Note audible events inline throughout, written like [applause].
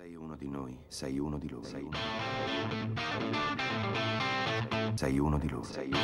Sei uno di noi, sei uno di loro. Sei uno, sei uno di loro. Sei uno.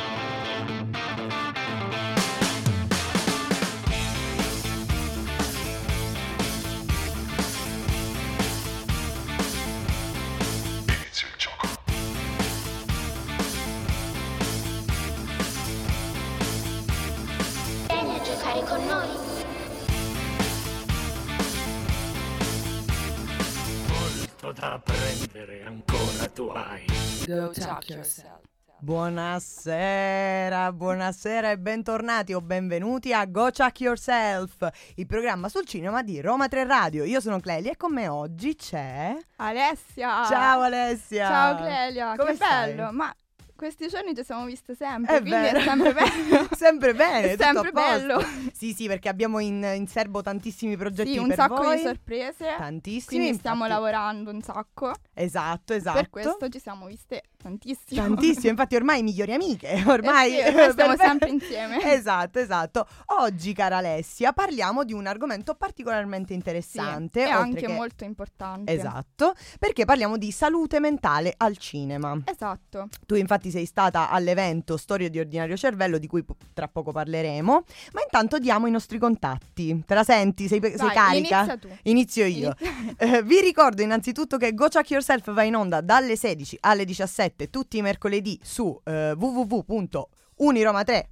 Yourself. Buonasera, buonasera e bentornati o benvenuti a Go Chuck Yourself, il programma sul cinema di Roma 3 Radio. Io sono Clelia e con me oggi c'è... Alessia! Ciao Alessia! Ciao Clelia! Come che stai? bello! Ma questi giorni ci siamo viste sempre, È quindi vero. è sempre [laughs] bello. sempre bene, È sempre bello. Sì, sì, perché abbiamo in, in serbo tantissimi progetti Sì, un sacco voi. di sorprese. Tantissimi, Quindi stiamo infatti- lavorando un sacco. Esatto, esatto. Per questo ci siamo viste tantissimo. Tantissimo, infatti ormai migliori amiche, ormai Eh sì, ormai stiamo [laughs] sempre insieme. Esatto, esatto. Oggi, cara Alessia, parliamo di un argomento particolarmente Sì, interessante. e oltre anche che- molto importante. Esatto, perché parliamo di salute mentale al cinema. Esatto. Tu infatti sei stata all'evento Storia di Ordinario Cervello, di cui tra poco parleremo, ma intanto diamo i nostri contatti. Te la senti? Sei, sei Vai, carica? inizia tu. Inizio io. Inizia- Eh, vi ricordo innanzitutto che Go Chuck Yourself va in onda dalle 16 alle 17 tutti i mercoledì su eh, www.uniroma3.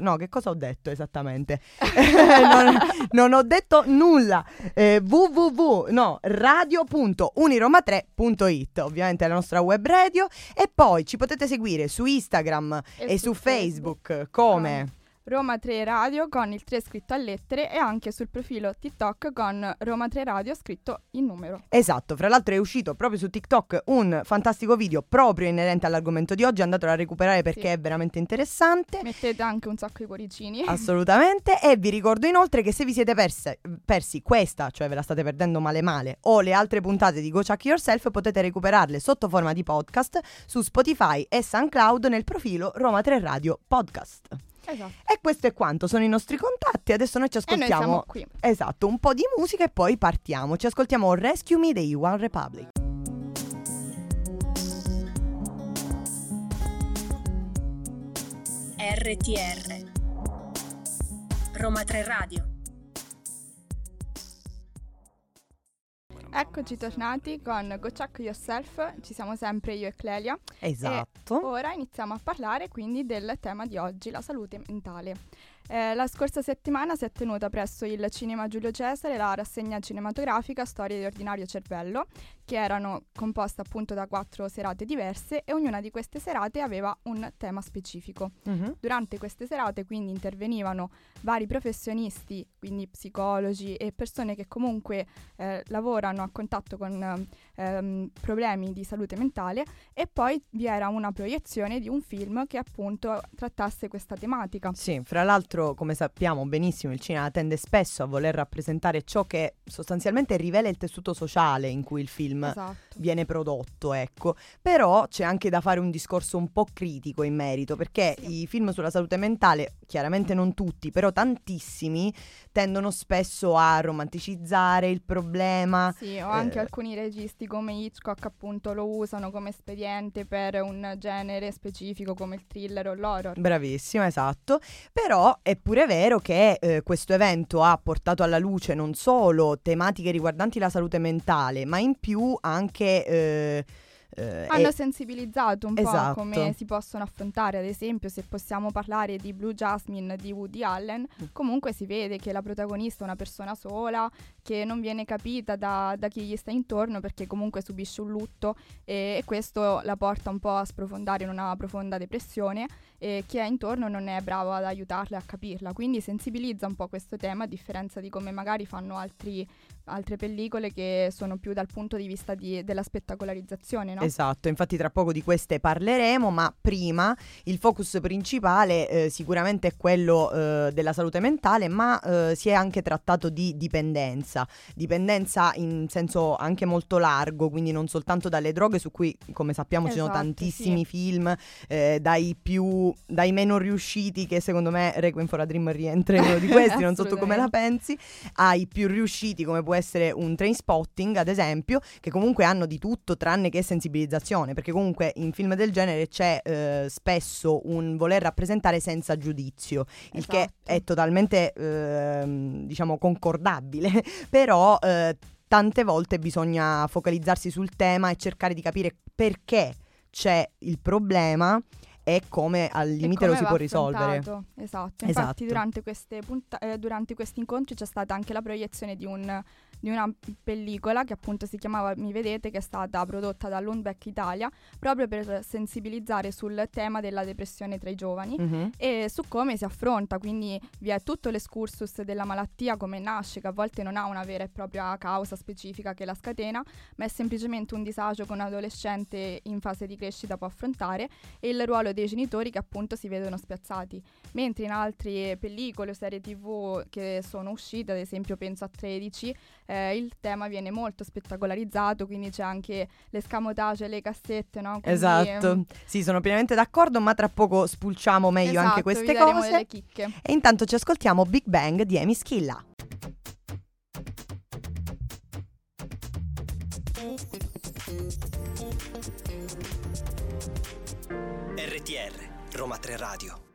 No, che cosa ho detto esattamente? [laughs] non, non ho detto nulla. Eh, www. No, radio.uniroma3.it. Ovviamente la nostra web radio. E poi ci potete seguire su Instagram e, su Facebook come. Roma 3 Radio con il 3 scritto a lettere e anche sul profilo TikTok con Roma 3 Radio scritto in numero. Esatto, fra l'altro è uscito proprio su TikTok un fantastico video proprio inerente all'argomento di oggi, andatelo a recuperare perché Sì. è veramente interessante. Mettete anche un sacco di cuoricini. [laughs] Assolutamente e vi ricordo inoltre che se vi siete perse- persi questa, cioè ve la state perdendo male male, o le altre puntate di Go Chuck Yourself potete recuperarle sotto forma di podcast su Spotify e SoundCloud nel profilo Roma 3 Radio Podcast. Esatto. E questo è quanto, sono i nostri contatti, adesso noi ci E noi ascoltiamo siamo qui. Esatto, un po' di musica e poi partiamo. Ci ascoltiamo Rescue Me dei One Republic. RTR Roma 3 Radio Eccoci tornati con Go Check Yourself, ci siamo sempre io e Clelia. Esatto. Ora iniziamo a parlare quindi del tema di oggi, la salute mentale. Eh, la scorsa settimana si è tenuta presso il Cinema Giulio Cesare la rassegna cinematografica Storie di Ordinario Cervello, che erano composte appunto da quattro serate diverse e ognuna di queste serate aveva un tema specifico. Mhm. Durante queste serate quindi intervenivano vari professionisti, quindi psicologi e persone che comunque eh, lavorano a contatto con ehm, problemi di salute mentale e poi vi era una proiezione di un film che appunto trattasse questa tematica. Sì, fra l'altro, come sappiamo benissimo, il cinema tende spesso a voler rappresentare ciò che sostanzialmente rivela il tessuto sociale in cui il film Esatto. viene prodotto, ecco. Però c'è anche da fare un discorso un po' critico in merito, perché Sì. i film sulla salute mentale, chiaramente non tutti, però tantissimi, tendono spesso a romanticizzare il problema. Sì, o anche Eh. alcuni registi come Hitchcock appunto lo usano come espediente per un genere specifico come il thriller o l'horror. Bravissima, esatto. Però è pure vero che eh, questo evento ha portato alla luce non solo tematiche riguardanti la salute mentale, ma in più anche... eh, eh, Hanno e- sensibilizzato un Esatto. po' come si possono affrontare, ad esempio, se possiamo parlare di Blue Jasmine di Woody Allen, Mm. comunque si vede che la protagonista è una persona sola, che non viene capita da, da chi gli sta intorno perché comunque subisce un lutto e, e questo la porta un po' a sprofondare in una profonda depressione e chi è intorno non è bravo ad aiutarla a capirla, quindi sensibilizza un po' questo tema a differenza di come magari fanno altri- altre pellicole che sono più dal punto di vista di- della spettacolarizzazione, no? Esatto, infatti tra poco di queste parleremo, ma prima il focus principale eh, sicuramente è quello eh, della salute mentale, ma eh, si è anche trattato di dipendenza. dipendenza, in senso anche molto largo, quindi non soltanto dalle droghe, su cui come sappiamo ci sono Esatto, tantissimi sì. film, eh, dai più, dai meno riusciti, che secondo me Requiem for a Dream rientra in uno di questi, non so tu come la pensi, ai più riusciti come può essere un train spotting ad esempio, che comunque hanno di tutto tranne che sensibilizzazione, perché comunque in film del genere c'è eh, spesso un voler rappresentare senza giudizio, il che Esatto. è totalmente ehm, diciamo concordabile, [laughs] però eh, tante volte bisogna focalizzarsi sul tema e cercare di capire perché c'è il problema e come al limite lo come si va può risolvere. affrontato. Esatto, infatti Esatto. durante, queste punta- eh, durante questi incontri c'è stata anche la proiezione di, un- di una pellicola che appunto si chiamava Mi Vedete, che è stata prodotta da Lundbeck Italia, proprio per sensibilizzare sul tema della depressione tra i giovani. Mhm. E su come si affronta, quindi vi è tutto l'escursus della malattia, come nasce, che a volte non ha una vera e propria causa specifica che la scatena, ma è semplicemente un disagio che un adolescente in fase di crescita può affrontare e il ruolo dei genitori che appunto si vedono spiazzati. Mentre in altre pellicole o serie tv che sono uscite, ad esempio penso a 13, eh, il tema viene molto spettacolarizzato, quindi c'è anche l'escamotage e le cassette, no? Quindi, Esatto, ehm, sì, sono pienamente d'accordo, ma tra poco spulciamo meglio anche esatto, queste vi daremo cose. delle chicche. E intanto ci ascoltiamo Big Bang di Amy Schilla. RTR, Roma 3 Radio.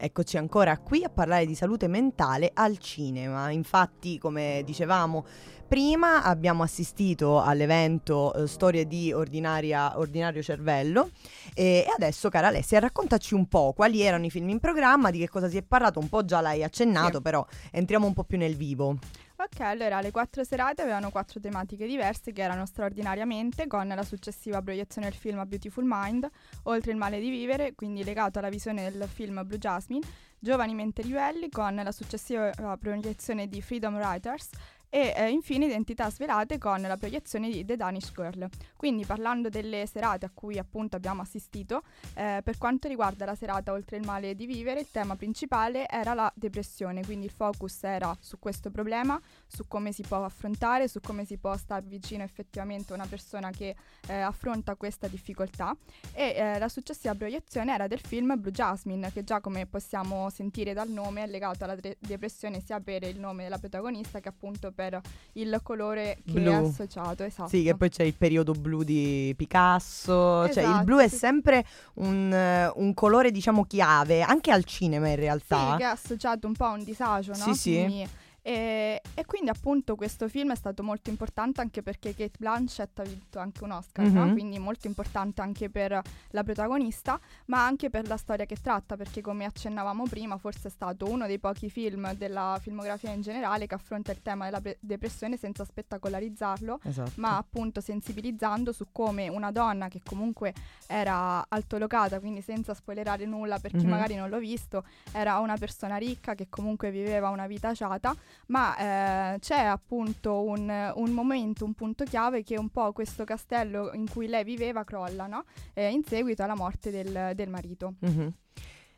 Eccoci ancora qui a parlare di salute mentale al cinema. Infatti, come dicevamo prima, abbiamo assistito all'evento eh, Storie di ordinario cervello e adesso, cara Alessia, raccontaci un po' quali erano i film in programma, di che cosa si è parlato, un po' già l'hai accennato, Sì. però entriamo un po' più nel vivo. Ok, allora le quattro serate avevano quattro tematiche diverse che erano straordinariamente con la successiva proiezione del film A Beautiful Mind, Oltre il male di vivere, quindi legato alla visione del film Blue Jasmine, Giovani mente ribelli con la successiva proiezione di Freedom Writers e eh, infine Identità svelate con la proiezione di The Danish Girl. Quindi parlando delle serate a cui appunto abbiamo assistito, eh, per quanto riguarda la serata Oltre il male di vivere, il tema principale era la depressione, quindi il focus era su questo problema, su come si può affrontare, su come si può stare vicino effettivamente a una persona che eh, affronta questa difficoltà e eh, la successiva proiezione era del film Blue Jasmine che già come possiamo sentire dal nome è legato alla tre- depressione sia per il nome della protagonista che appunto per il colore che Blu. è associato. Esatto. Sì, che poi c'è il periodo blu di Picasso, cioè il Esatto, blu è sì. sempre un, eh, un colore diciamo chiave, anche al cinema in realtà. Sì, che è associato un po' a un disagio, no? Sì, sì. Quindi- e, e quindi appunto questo film è stato molto importante anche perché Kate Blanchett ha vinto anche un Oscar, no? Mhm. quindi molto importante anche per la protagonista, ma anche per la storia che tratta, perché come accennavamo prima forse è stato uno dei pochi film della filmografia in generale che affronta il tema della pre- depressione senza spettacolarizzarlo, Esatto. ma appunto sensibilizzando su come una donna che comunque era altolocata, quindi senza spoilerare nulla per chi Mhm. magari non l'ho visto, era una persona ricca che comunque viveva una vita aciata, ma eh, c'è appunto un, un momento, un punto chiave che un po' questo castello in cui lei viveva crolla, no? Eh, in seguito alla morte del, del marito. Mhm.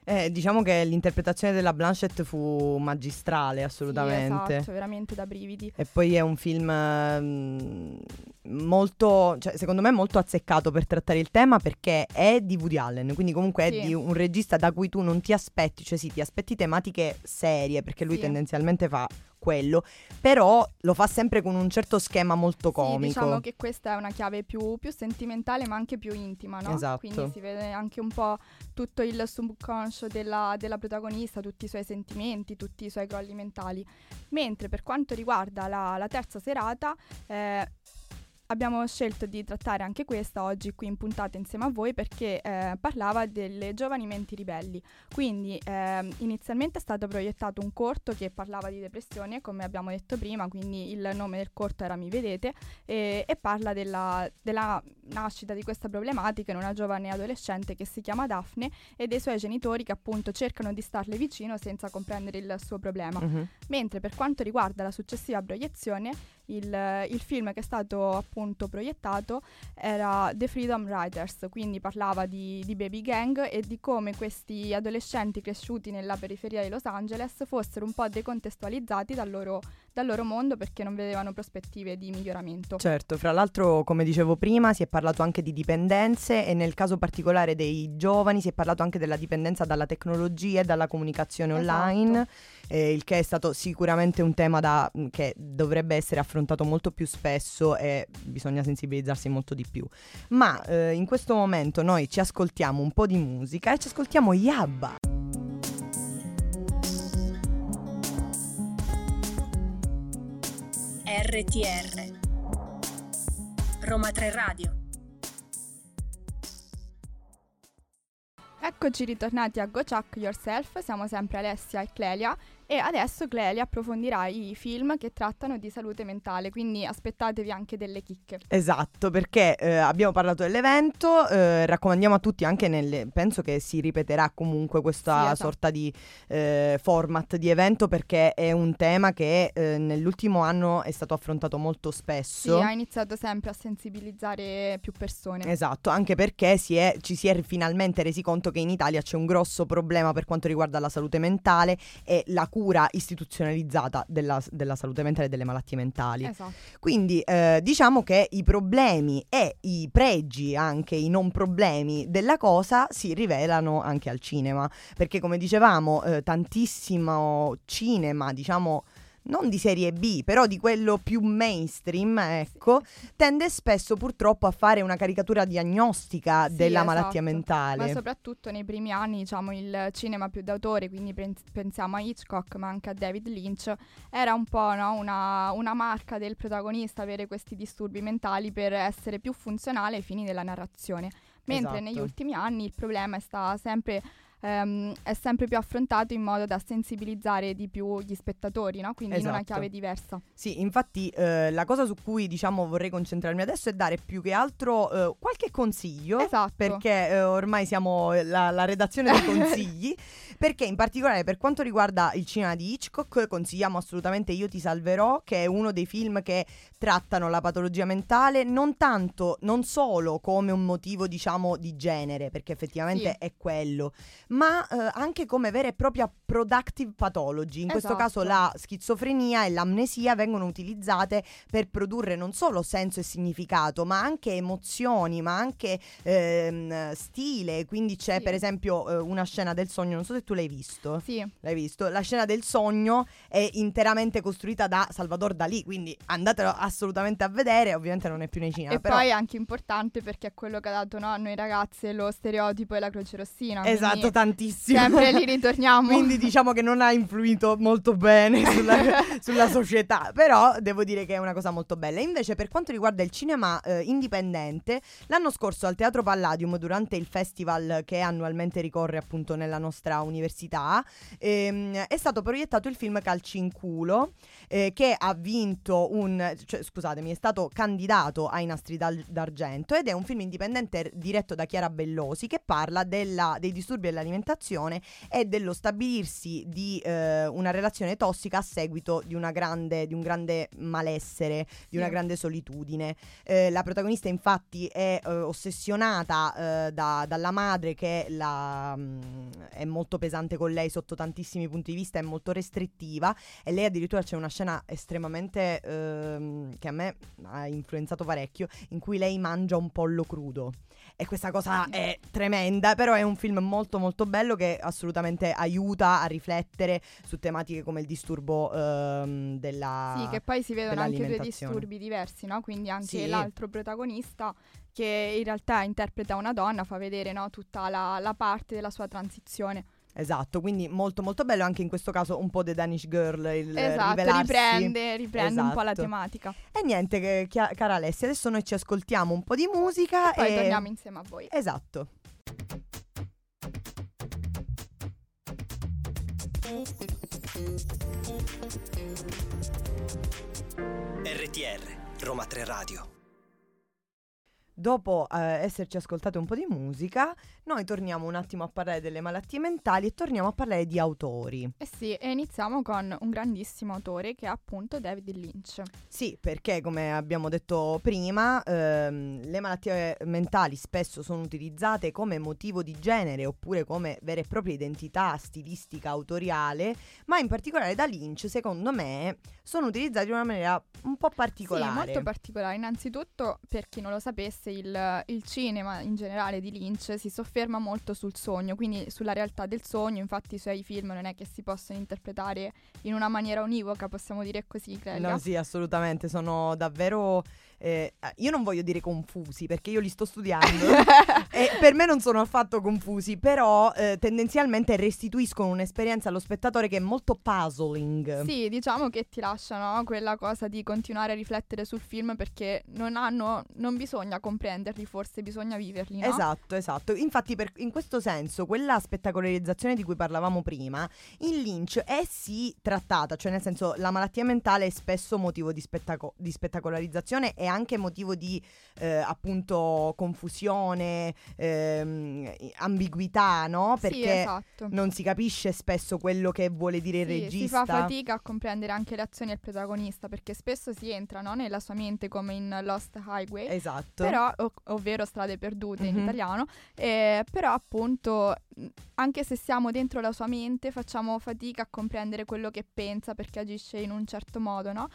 Eh, diciamo che l'interpretazione della Blanchett fu magistrale, assolutamente. Sì, esatto, veramente da brividi. E poi è un film ehm, molto, cioè, secondo me molto azzeccato per trattare il tema perché è di Woody Allen, quindi comunque è Sì. di un regista da cui tu non ti aspetti, cioè sì, ti aspetti tematiche serie perché lui Sì. tendenzialmente fa quello, però lo fa sempre con un certo schema molto comico. Sì, diciamo che questa è una chiave più, più sentimentale ma anche più intima, no? Esatto. Quindi si vede anche un po' tutto il subconscio della, della protagonista, tutti i suoi sentimenti, tutti i suoi crolli mentali. Mentre per quanto riguarda la, la terza serata, eh, abbiamo scelto di trattare anche questa oggi qui in puntata insieme a voi perché eh, parlava delle giovani menti ribelli. Quindi ehm, inizialmente è stato proiettato un corto che parlava di depressione, come abbiamo detto prima, quindi il nome del corto era Mi Vedete, e, e parla della, della nascita di questa problematica in una giovane adolescente che si chiama Daphne e dei suoi genitori che appunto cercano di starle vicino senza comprendere il suo problema. Mhm. Mentre per quanto riguarda la successiva proiezione, il, il film che è stato appunto proiettato era The Freedom Riders, quindi parlava di, di baby gang e di come questi adolescenti cresciuti nella periferia di Los Angeles fossero un po' decontestualizzati dal loro, dal loro mondo perché non vedevano prospettive di miglioramento. Certo, fra l'altro, come dicevo prima, si è parlato anche di dipendenze e nel caso particolare dei giovani si è parlato anche della dipendenza dalla tecnologia e dalla comunicazione Esatto. online, eh, il che è stato sicuramente un tema da- che dovrebbe essere affrontato molto più spesso e bisogna sensibilizzarsi molto di più. Ma eh, in questo momento noi ci ascoltiamo un po' di musica e ci ascoltiamo Yabba. RTR Roma 3 Radio Eccoci ritornati a Go Chuck Yourself, siamo sempre Alessia e Clelia e adesso Clelia approfondirà i film che trattano di salute mentale, quindi aspettatevi anche delle chicche. Esatto, perché eh, abbiamo parlato dell'evento, eh, raccomandiamo a tutti anche nelle, penso che si ripeterà comunque questa Sì, esatto. sorta di eh, format di evento perché è un tema che eh, nell'ultimo anno è stato affrontato molto Sì, spesso. ha iniziato sempre a sensibilizzare più persone. Esatto, anche perché si è- ci si è finalmente resi conto che in Italia c'è un grosso problema per quanto riguarda la salute mentale e la cura istituzionalizzata della, della salute mentale e delle malattie mentali. Esatto. Quindi eh, diciamo che i problemi e i pregi, anche i non problemi della cosa, si rivelano anche al cinema. Perché come dicevamo, eh, tantissimo cinema, diciamo non di serie B, però di quello più mainstream, ecco, tende spesso purtroppo a fare una caricatura diagnostica Sì, della esatto. malattia mentale. Ma soprattutto nei primi anni, diciamo, il cinema più d'autore, quindi pen- pensiamo a Hitchcock, ma anche a David Lynch, era un po' no, una, una marca del protagonista avere questi disturbi mentali per essere più funzionale ai fini della narrazione. Mentre Esatto. negli ultimi anni il problema è, sta sempre, ehm, è sempre più affrontato in modo da sensibilizzare di più gli spettatori, no? quindi in una Esatto. chiave diversa. Sì, infatti eh, la cosa su cui diciamo vorrei concentrarmi adesso è dare più che altro eh, qualche consiglio. Esatto. Perché eh, ormai siamo la, la redazione dei [laughs] consigli. perché in particolare per quanto riguarda il cinema di Hitchcock consigliamo assolutamente Io ti salverò, che è uno dei film che trattano la patologia mentale non tanto, non solo come un motivo diciamo di genere, perché effettivamente Sì. è quello, ma eh, anche come vera e propria productive pathology. In questo Esatto. caso la schizofrenia e l'amnesia vengono utilizzate per produrre non solo senso e significato, ma anche emozioni, ma anche ehm, stile. Quindi c'è Sì. per esempio eh, una scena del sogno, non so se tu l'hai visto. Sì, L'hai visto? La scena del sogno è interamente costruita da Salvador Dalì, quindi andatelo assolutamente a vedere, ovviamente non è più nei cinema, e però poi è anche importante perché è quello che ha dato no, a noi ragazze lo stereotipo della croce rossina. Esatto, tantissimo. Sempre lì ritorniamo. Quindi diciamo che non ha influito molto bene [laughs] sulla, sulla società, però devo dire che è una cosa molto bella. Invece per quanto riguarda il cinema eh, indipendente, l'anno scorso al Teatro Palladium, durante il festival che annualmente ricorre appunto nella nostra università, ehm, è stato proiettato il film Calci in culo, eh, che ha vinto un... Cioè, scusatemi, è stato candidato ai nastri d'argento ed è un film indipendente diretto da Chiara Bellosi che parla della- dei disturbi dell'alimentazione e dello stabilirsi di eh, una relazione tossica a seguito di, una grande, di un grande malessere, di una grande solitudine. Eh, la protagonista infatti è eh, ossessionata eh, da- dalla madre che la, mm, è molto pesante con lei sotto tantissimi punti di vista, è molto restrittiva e lei addirittura c'è una scena estremamente ehm, che a me ha influenzato parecchio in cui lei mangia un pollo crudo. E questa cosa è tremenda, però è un film molto molto bello che assolutamente aiuta a riflettere su tematiche come il disturbo ehm, della... Sì, che poi si vedono anche due disturbi diversi, no? Quindi anche Sì. l'altro protagonista che in realtà interpreta una donna fa vedere no, tutta la, la parte della sua transizione. Esatto, quindi molto molto bello anche in questo caso un po' The Danish Girl, il esatto, rivelarsi. riprende, riprende un po' la Esatto. tematica. E niente, che- chia- cara Alessia, adesso noi ci ascoltiamo un po' di musica Poi e... torniamo insieme a voi. Esatto. RTR Roma 3 Radio. Dopo eh, esserci ascoltato un po' di musica, noi torniamo un attimo a parlare delle malattie mentali e torniamo a parlare di autori. Eh sì, e iniziamo con un grandissimo autore che è appunto David Lynch. Sì, perché come abbiamo detto prima, ehm, le malattie mentali spesso sono utilizzate come motivo di genere oppure come vera e propria identità stilistica autoriale, ma in particolare da Lynch, secondo me, sono utilizzati in una maniera un po' particolare. Sì, molto particolare. Innanzitutto, per chi non lo sapesse, il, il cinema in generale di Lynch si sofferma molto sul sogno, quindi sulla realtà del sogno. Infatti, i suoi film non è che si possono interpretare in una maniera univoca, possiamo dire così, credo. No, sì, assolutamente, sono davvero eh, io non voglio dire confusi perché io li sto studiando [laughs] e per me non sono affatto confusi, però eh, tendenzialmente restituiscono un'esperienza allo spettatore che è molto puzzling. Sì, diciamo che ti lasciano quella cosa di continuare a riflettere sul film perché non hanno, non bisogna comprenderli, forse bisogna viverli. No? Esatto, esatto. Infatti, per, in questo senso, quella spettacolarizzazione di cui parlavamo prima, in Lynch è sì trattata, cioè nel senso la malattia mentale è spesso motivo di, spettaco- di spettacolarizzazione e anche motivo di eh, appunto confusione, ehm, ambiguità, no? Perché sì, esatto. non si capisce spesso quello che vuole dire il sì, regista. Si fa fatica a comprendere anche le azioni del protagonista perché spesso si entra no, nella sua mente come in Lost Highway. Esatto. Però, ov- ovvero Strade perdute Mhm. in italiano. eh, però appunto anche se siamo dentro la sua mente facciamo fatica a comprendere quello che pensa perché agisce in un certo modo, no?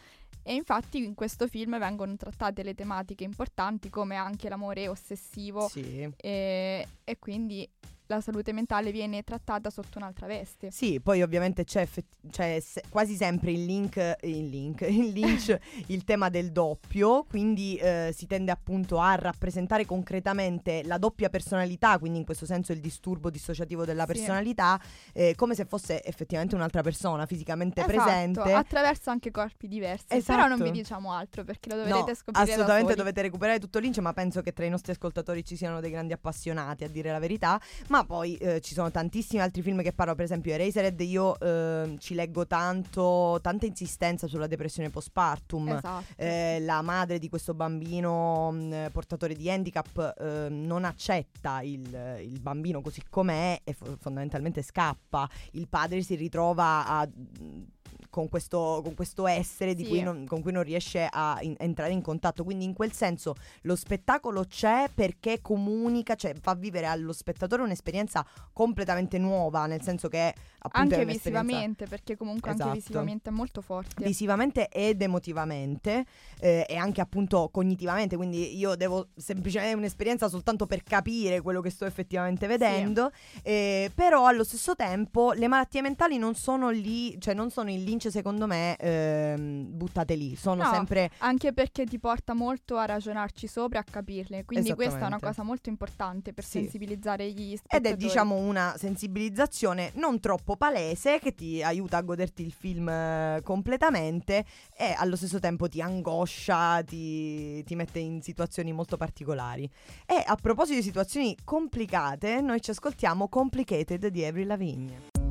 E infatti in questo film vengono trattate le tematiche importanti come anche l'amore ossessivo Sì. e, e quindi la salute mentale viene trattata sotto un'altra veste. Sì, poi ovviamente c'è, effetti- c'è se- quasi sempre il link, il link, [laughs] il Lynch, [laughs] il tema del doppio, quindi eh, si tende appunto a rappresentare concretamente la doppia personalità, quindi in questo senso il disturbo dissociativo della Sì. personalità, eh, come se fosse effettivamente un'altra persona fisicamente Esatto, presente. attraverso anche corpi diversi. Esatto. Però non vi diciamo altro perché lo dovrete No, scoprire assolutamente dovete recuperare tutto Lynch, ma penso che tra i nostri ascoltatori ci siano dei grandi appassionati, a dire la verità. Ma poi eh, ci sono tantissimi altri film che parlano, per esempio Eraserhead, io eh, ci leggo tanto, tanta insistenza sulla depressione postpartum. Esatto. Eh, la madre di questo bambino mh, portatore di handicap eh, non accetta il, il bambino così com'è e fo- fondamentalmente scappa. Il padre si ritrova a- mh, con, questo, con questo essere di Sì. cui non- con cui non riesce a in- entrare in contatto. Quindi in quel senso lo spettacolo c'è perché comunica, cioè fa vivere allo spettatore un'esperienza completamente nuova, nel senso che appunto anche visivamente, perché comunque Esatto. anche visivamente è molto forte. visivamente ed emotivamente eh, e anche appunto cognitivamente quindi io devo semplicemente un'esperienza soltanto per capire quello che sto effettivamente vedendo eh, però allo stesso tempo le malattie mentali non sono lì cioè non sono in Lynch secondo me ehm, buttate lì sono No, sempre Anche perché ti porta molto a ragionarci sopra a capirle. Quindi questa è una cosa molto importante per Sì. sensibilizzare gli ed spettatori. è diciamo una sensibilizzazione non troppo palese che ti aiuta a goderti il film eh, completamente e allo stesso tempo ti angoscia, ti, ti mette in situazioni molto particolari. E a proposito di situazioni complicate, noi ci ascoltiamo Complicated di Avril Lavigne.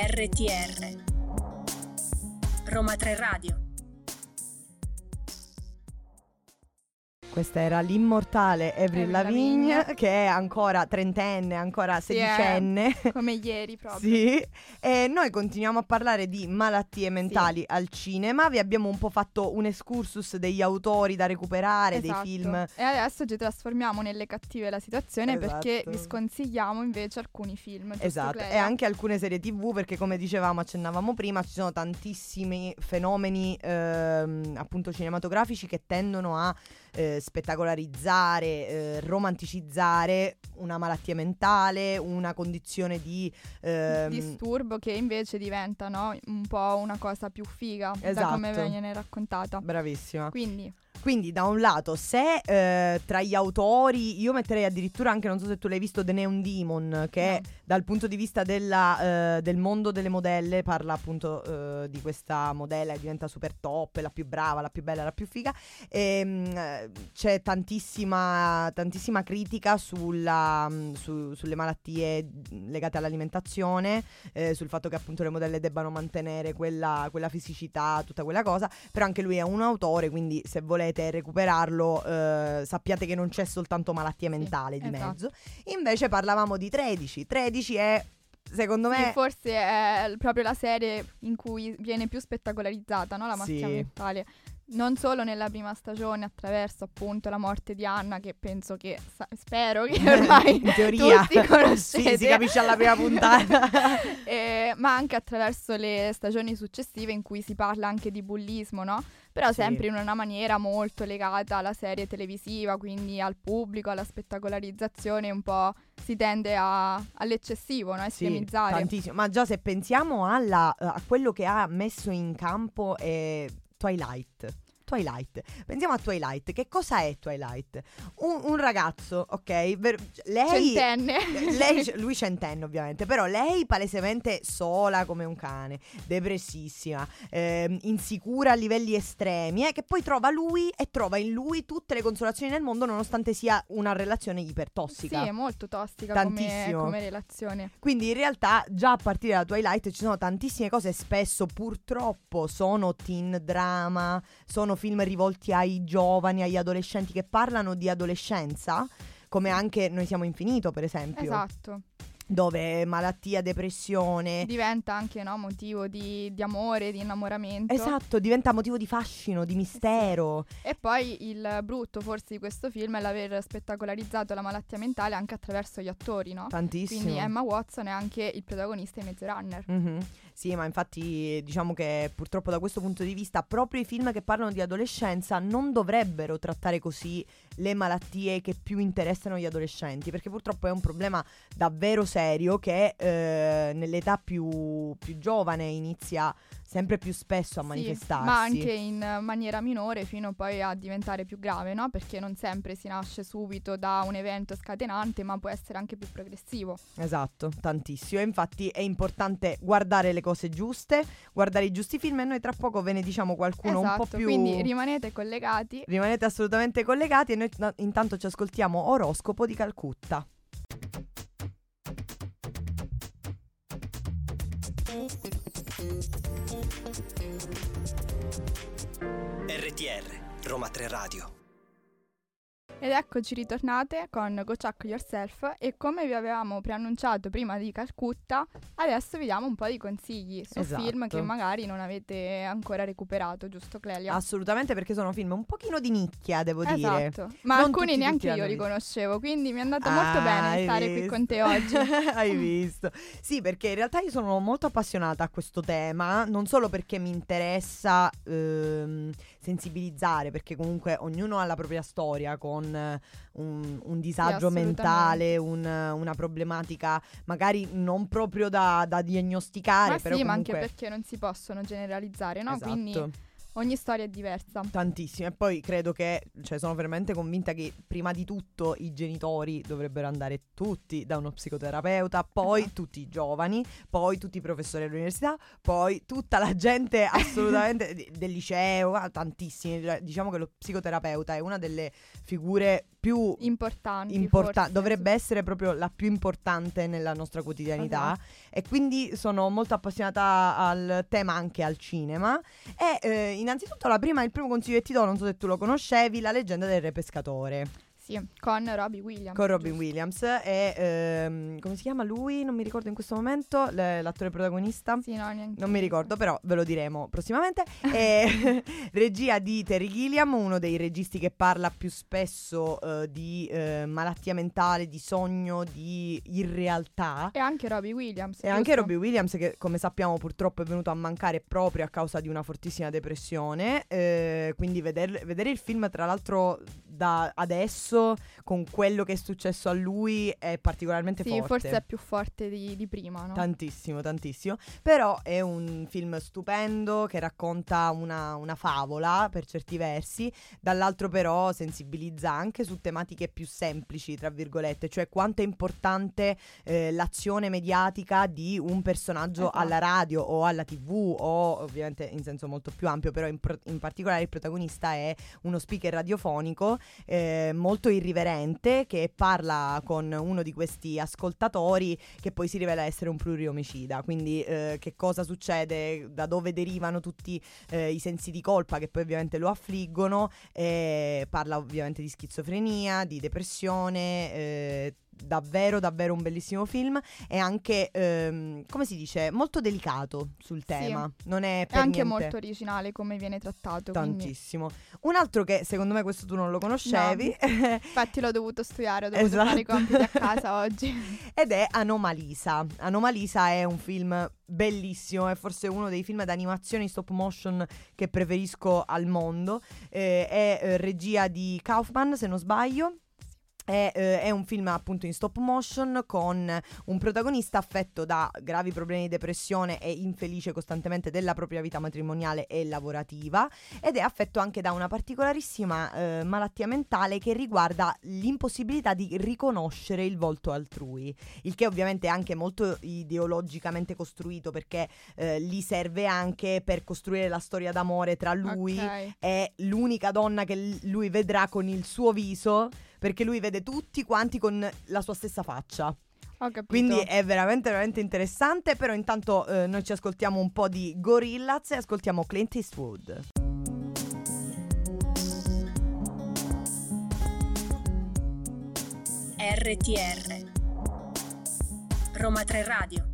RTR Roma 3 Radio Questa era l'immortale Avril Lavigne, Lavigne. che è ancora trentenne, ancora Sì, sedicenne. [laughs] Come ieri [laughs] proprio. Sì, e noi continuiamo a parlare di malattie mentali al cinema. Vi abbiamo un po' fatto un excursus degli autori da recuperare, Esatto. dei film. E adesso ci trasformiamo nelle cattive la situazione perché Esatto. vi sconsigliamo invece alcuni film. Esatto, Clea? e anche alcune serie tv perché come dicevamo, accennavamo prima, ci sono tantissimi fenomeni ehm, appunto cinematografici che tendono a eh, spettacolarizzare, eh, romanticizzare una malattia mentale, una condizione di... ehm, disturbo che invece diventa no, un po' una cosa più figa da come Esatto. viene raccontata. Bravissima. Quindi Quindi da un lato se eh, tra gli autori io metterei addirittura anche, non so se tu l'hai visto, The Neon Demon, che No. dal punto di vista della, eh, del mondo delle modelle parla appunto eh, di questa modella che diventa super top, la più brava, la più bella, la più figa. E, mh, eh, c'è tantissima, tantissima critica sulla, mh, su- sulle malattie mh, legate all'alimentazione, eh, sul fatto che appunto le modelle debbano mantenere quella, quella fisicità, tutta quella cosa. Però anche lui è un autore, quindi se volete recuperarlo eh, sappiate che non c'è soltanto malattie mentali di esatto. mezzo. Invece parlavamo di 13. 13 è, secondo Sì, me... forse è proprio la serie in cui viene più spettacolarizzata, no? La malattia Sì. mentale. Non solo nella prima stagione attraverso appunto la morte di Anna, che penso che, sa- spero che [laughs] ormai in teoria tutti conoscete. Sì, si capisce alla prima puntata. [laughs] Eh, ma anche attraverso le stagioni successive in cui si parla anche di bullismo, no? Però Sì. sempre in una maniera molto legata alla serie televisiva, quindi al pubblico, alla spettacolarizzazione, un po' si tende a- all'eccessivo, no? A Sì, estremizzare. tantissimo. Ma già se pensiamo alla- a quello che ha messo in campo eh, Twilight. Twilight. Pensiamo a Twilight. Che cosa è Twilight? Un, un ragazzo, ok? ver- lei Centenne. lei, lui centenne ovviamente, però lei palesemente sola come un cane, depressissima, ehm, insicura a livelli estremi, eh, che poi trova lui e trova in lui tutte le consolazioni del mondo nonostante sia una relazione Sì, ipertossica. è molto tossica come, Tantissimo. come relazione. Quindi in realtà già a partire da Twilight ci sono tantissime cose, spesso purtroppo sono teen drama, sono film rivolti ai giovani, agli adolescenti che parlano di adolescenza, come anche Noi siamo infinito per esempio, Esatto. dove malattia, depressione... Diventa anche no, motivo di, di amore, di innamoramento. Esatto, diventa motivo di fascino, di mistero. E poi il brutto forse di questo film è l'aver spettacolarizzato la malattia mentale anche attraverso gli attori, no? Tantissimo. Quindi Emma Watson è anche il protagonista di Maze Runner. Mhm. Sì, ma infatti diciamo che purtroppo da questo punto di vista proprio i film che parlano di adolescenza non dovrebbero trattare così le malattie che più interessano gli adolescenti, perché purtroppo è un problema davvero serio che eh, nell'età più, più giovane inizia sempre più spesso a Sì, manifestarsi. ma anche in maniera minore fino poi a diventare più grave, no? Perché non sempre si nasce subito da un evento scatenante, ma può essere anche più progressivo. Esatto, tantissimo. E infatti è importante guardare le cose giuste, guardare i giusti film e noi tra poco ve ne diciamo qualcuno esatto, un po' più... quindi rimanete collegati. Rimanete assolutamente collegati e noi t- intanto ci ascoltiamo Oroscopo di Calcutta. RTR, Roma 3 Radio. Ed eccoci ritornate con Go Chuck Yourself e come vi avevamo preannunciato prima di Calcutta, adesso vi diamo un po' di consigli su Esatto. film che magari non avete ancora recuperato, giusto Clelia? Assolutamente perché sono film un pochino di nicchia, devo dire. Esatto, ma Non alcuni neanche io li conoscevo, quindi mi è andato molto Ah, bene hai stare qui visto? con te oggi. [laughs] hai visto? Sì, perché in realtà io sono molto appassionata a questo tema, non solo perché mi interessa ehm, sensibilizzare, perché comunque ognuno ha la propria storia con eh, un, un disagio assolutamente. mentale, un- una problematica magari non proprio da, da diagnosticare, Ma però sì, ma anche comunque... perché non si possono generalizzare, no? Esatto. Quindi ogni storia è diversa. Tantissimo, e poi credo che, cioè sono veramente convinta che prima di tutto i genitori dovrebbero andare tutti da uno psicoterapeuta, poi Esatto. tutti i giovani, poi tutti i professori all'università, poi tutta la gente [laughs] assolutamente del liceo, ah, tantissimi. Cioè, Diciamo che lo psicoterapeuta è una delle figure più Importanti. importanti, forse. dovrebbe essere proprio la più importante nella nostra quotidianità Esatto. e quindi sono molto appassionata al tema anche al cinema e eh, innanzitutto la prima, il primo consiglio che ti do, non so se tu lo conoscevi, la leggenda del re pescatore Sì, con Robbie Williams. con Robin giusto? Williams e ehm, come si chiama lui? Non mi ricordo in questo momento, l- l'attore protagonista. Sì, no, neanche Non mi ricordo, però ve lo diremo prossimamente. E, [laughs] regia di Terry Gilliam, uno dei registi che parla più spesso eh, di eh, malattia mentale, di sogno, di irrealtà. E anche Robbie Williams. E anche giusto? Robbie Williams, che come sappiamo purtroppo è venuto a mancare proprio a causa di una fortissima depressione. eh, quindi veder- vedere il film, tra l'altro, da adesso adesso con quello che è successo a lui è particolarmente Sì, forte. forse è più forte di, di prima, no? Tantissimo, tantissimo. Però è un film stupendo che racconta una, una favola per certi versi, dall'altro però sensibilizza anche su tematiche più semplici, tra virgolette, cioè quanto è importante eh, l'azione mediatica di un personaggio Esatto. alla radio o alla tv o ovviamente in senso molto più ampio, però in, pro- in particolare il protagonista è uno speaker radiofonico eh, molto irriverente che parla con uno di questi ascoltatori che poi si rivela essere un pluriomicida. Quindi eh, che cosa succede, da dove derivano tutti eh, i sensi di colpa che poi ovviamente lo affliggono. eh, parla ovviamente di schizofrenia, di depressione. Davvero, davvero un bellissimo film e anche, ehm, come si dice, molto delicato sul tema. Non è È anche niente- molto originale come viene trattato. quindi- Tantissimo. Un altro che secondo me questo tu non lo conoscevi [laughs] Infatti l'ho dovuto studiare, ho dovuto fare i Esatto. compiti a casa [laughs] oggi. ed è Anomalisa. Anomalisa è un film bellissimo, è forse uno dei film d'animazione stop motion che preferisco al mondo. Eh, è eh, regia di Kaufman, se non sbaglio. È, eh, è un film appunto in stop motion con un protagonista affetto da gravi problemi di depressione e infelice costantemente della propria vita matrimoniale e lavorativa ed è affetto anche da una particolarissima eh, malattia mentale che riguarda l'impossibilità di riconoscere il volto altrui, il che ovviamente è anche molto ideologicamente costruito perché eh, gli serve anche per costruire la storia d'amore tra lui Ok. è l'unica donna che l- lui vedrà con il suo viso perché lui vede tutti quanti con la sua stessa faccia. Ho capito. Quindi è veramente veramente interessante, però intanto eh, noi ci ascoltiamo un po' di Gorillaz e ascoltiamo Clint Eastwood. RTR Roma 3 Radio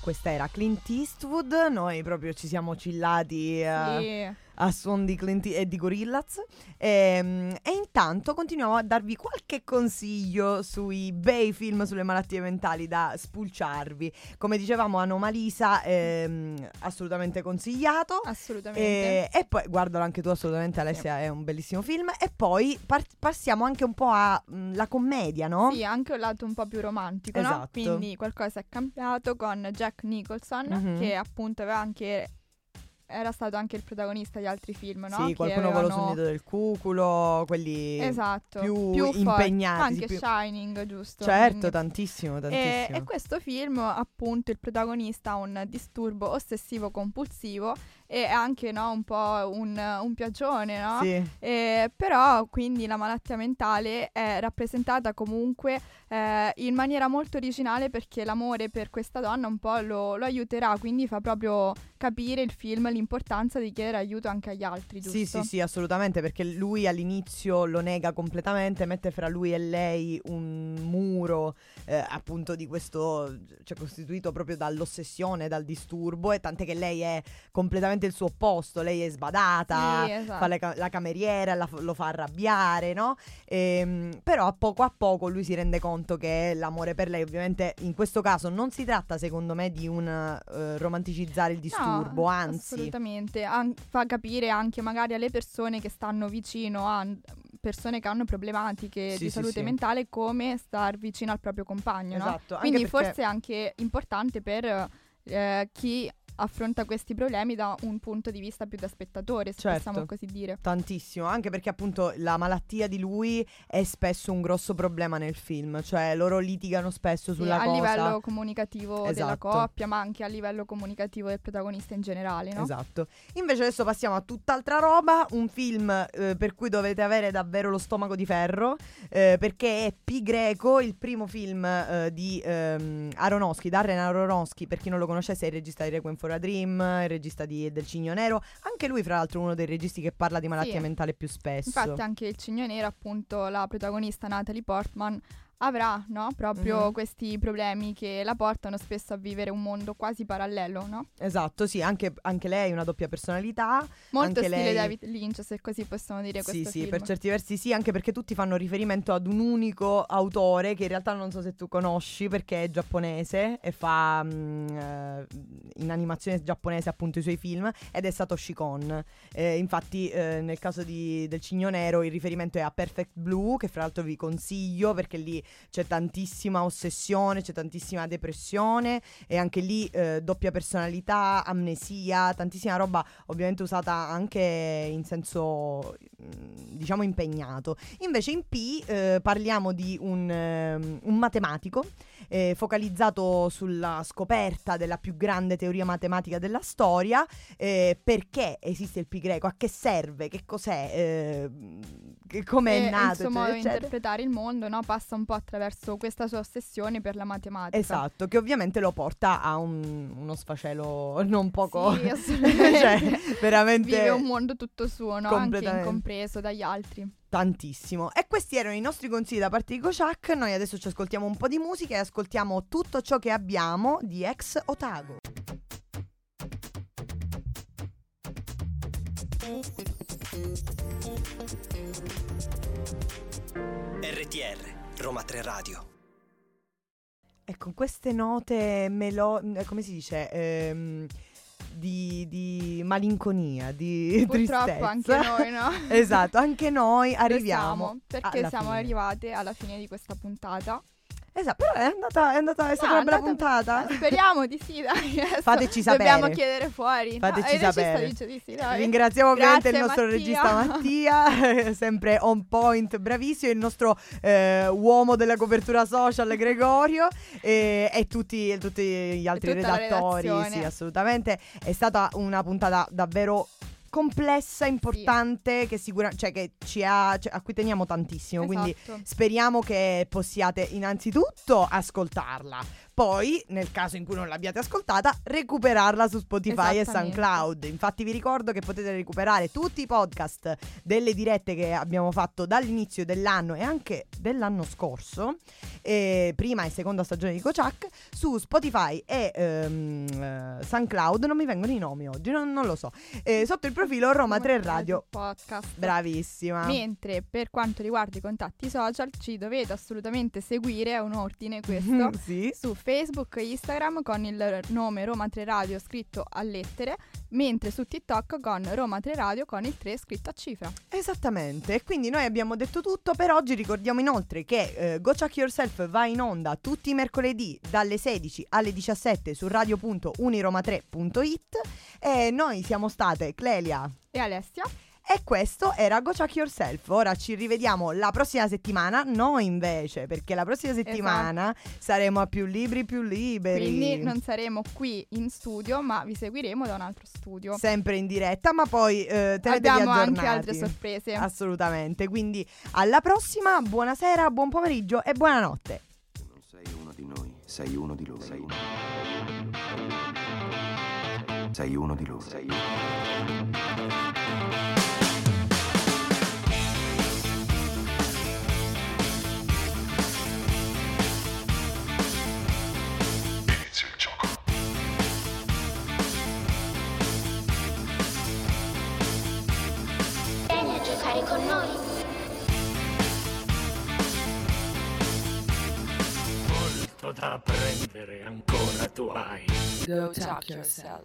Questa era Clint Eastwood, noi proprio ci siamo cillati eh, Sì. A suon di Clint e di Gorillaz. Ehm, E, intanto continuiamo a darvi qualche consiglio sui bei film sulle malattie mentali da spulciarvi. Come dicevamo, Anomalisa, ehm, assolutamente consigliato. Assolutamente. E, e poi guardalo anche tu assolutamente Alessia, è un bellissimo film. E poi par- passiamo anche un po' alla commedia, no? Sì, anche un lato un po' più romantico, no? Esatto. Quindi qualcosa è cambiato con Jack Nicholson, Mhm. che appunto aveva anche era stato anche il protagonista di altri film, no? Sì, Che qualcuno vuole avevano- sul nido del cuculo, quelli Esatto, più forti. impegnati, Anche più- Shining, giusto? Certo, Quindi- tantissimo, E, tantissimo. e questo film, appunto, il protagonista ha un disturbo ossessivo compulsivo e anche no, un po' un, un piagione, no? Sì. Eh, però quindi la malattia mentale è rappresentata comunque eh, in maniera molto originale perché l'amore per questa donna un po' lo, lo aiuterà, quindi fa proprio capire il film l'importanza di chiedere aiuto anche agli altri, giusto? Sì, sì, sì, assolutamente, perché lui all'inizio lo nega completamente, mette fra lui e lei un muro eh, appunto di questo, cioè costituito proprio dall'ossessione, dal disturbo, e tant'è che lei è completamente il suo opposto, lei è sbadata, Sì, esatto. fa le ca- la cameriera, la lo fa arrabbiare, no? Ehm, però a poco a poco lui si rende conto che l'amore per lei, ovviamente in questo caso non si tratta secondo me di un eh, romanticizzare il disturbo, No, anzi... Assolutamente, An- fa capire anche magari alle persone che stanno vicino a persone che hanno problematiche Sì, di sì, salute mentale come star vicino al proprio compagno, no? Esatto, anche Quindi perché- forse è anche importante per eh, chi affronta questi problemi da un punto di vista più da spettatore, se Certo. possiamo così dire. Tantissimo, anche perché appunto la malattia di lui è spesso un grosso problema nel film, cioè loro litigano spesso Sì, sulla a cosa. livello comunicativo della Esatto. coppia, ma anche a livello comunicativo del protagonista in generale, no? Esatto. Invece adesso passiamo a tutt'altra roba, un film eh, per cui dovete avere davvero lo stomaco di ferro, eh, perché è Pi Greco, il primo film eh, di ehm, Aronofsky, Darren Aronofsky, per chi non lo conoscesse è il regista di Requiem for a Dream, il regista di- del Cigno Nero, anche lui fra l'altro uno dei registi che parla di malattia Sì. mentale più spesso. Infatti anche il Cigno Nero, appunto, la protagonista Natalie Portman avrà no? proprio Mhm. questi problemi che la portano spesso a vivere un mondo quasi parallelo, no? Esatto, sì, anche, anche lei ha una doppia personalità. Molto stile lei- David Lynch, se così possiamo dire Sì, questo sì, film. per certi versi sì, anche perché tutti fanno riferimento ad un unico autore che in realtà non so se tu conosci perché è giapponese e fa mm, eh, in animazione giapponese appunto i suoi film ed è Satoshi Kon. Eh, infatti eh, nel caso di- del Cigno Nero il riferimento è a Perfect Blue che fra l'altro vi consiglio perché lì c'è tantissima ossessione, c'è tantissima depressione e anche lì eh, doppia personalità, amnesia, tantissima roba ovviamente usata anche in senso mm, diciamo impegnato. Invece in P eh, parliamo di un, ehm, un matematico eh, focalizzato sulla scoperta della più grande teoria matematica della storia, eh, perché esiste il pi greco, a che serve, che cos'è, eh, che- com'è E nato, il modo eccetera, eccetera. interpretare il mondo no? passa un po' attraverso questa sua ossessione per la matematica. Esatto, che ovviamente lo porta a un- uno sfacelo non poco... Sì, [laughs] assolutamente. cioè, veramente... Vive un mondo tutto suo, no? anche incompreso dagli altri. Tantissimo. E questi erano i nostri consigli da parte di Kojak. Noi adesso ci ascoltiamo un po' di musica e ascoltiamo tutto ciò che abbiamo di ex Otago. RTR, Roma 3 Radio. E con queste note melo... come si dice? Ehm, di, di malinconia, di Purtroppo tristezza. anche noi, no? [laughs] esatto, anche noi arriviamo. siamo, perché siamo fine. arrivate alla fine di questa puntata. Esatto, però è andata, è andata, è stata No, una bella puntata. Speriamo di sì, dai. [laughs] Fateci sapere. Dobbiamo chiedere fuori. Fateci regista sapere. di sì, dai. Ringraziamo ovviamente il nostro Mattia. regista Mattia, [laughs] sempre on point, bravissimo, il nostro eh, uomo della copertura social Gregorio e, e tutti, tutti gli altri redattori. Sì, assolutamente. È stata una puntata davvero complessa, importante, che sicura- cioè che ci ha, cioè, a cui teniamo tantissimo. Quindi Esatto. Speriamo che possiate innanzitutto ascoltarla. Poi, nel caso in cui non l'abbiate ascoltata, recuperarla su Spotify e. SoundCloud. Infatti vi ricordo che potete recuperare tutti i podcast delle dirette che abbiamo fatto dall'inizio dell'anno e anche dell'anno scorso, eh, prima e seconda stagione di Kojak, su Spotify e ehm, eh, SoundCloud. Non mi vengono i nomi oggi, non, non lo so. Eh, sotto il profilo Roma 3 Radio. Podcast. Bravissima. Mentre per quanto riguarda i contatti social ci dovete assolutamente seguire, è un ordine questo, [laughs] sì. su Facebook e Instagram con il nome Roma 3 Radio scritto a lettere, mentre su TikTok con Roma 3 Radio con il 3 scritto a cifra. Esattamente, quindi noi abbiamo detto tutto per oggi. Ricordiamo inoltre che eh, Go Check Yourself va in onda tutti i mercoledì dalle 16 alle 17 su radio.uniroma3.it e noi siamo state Clelia E Alessia? E questo era Go Check Yourself. Ora ci rivediamo la prossima settimana, noi invece, perché la prossima settimana saremo a più libri più liberi. Quindi non saremo qui in studio, ma vi seguiremo da un altro studio. Sempre in diretta, ma poi eh, Abbiamo anche altre sorprese. Assolutamente. Quindi alla prossima, buonasera, buon pomeriggio e buonanotte. Tu non sei uno di noi, sei uno di loro. Sei uno, sei uno di loro. Sei uno. Giocare con noi. Molto da apprendere ancora tu hai. Go talk yourself.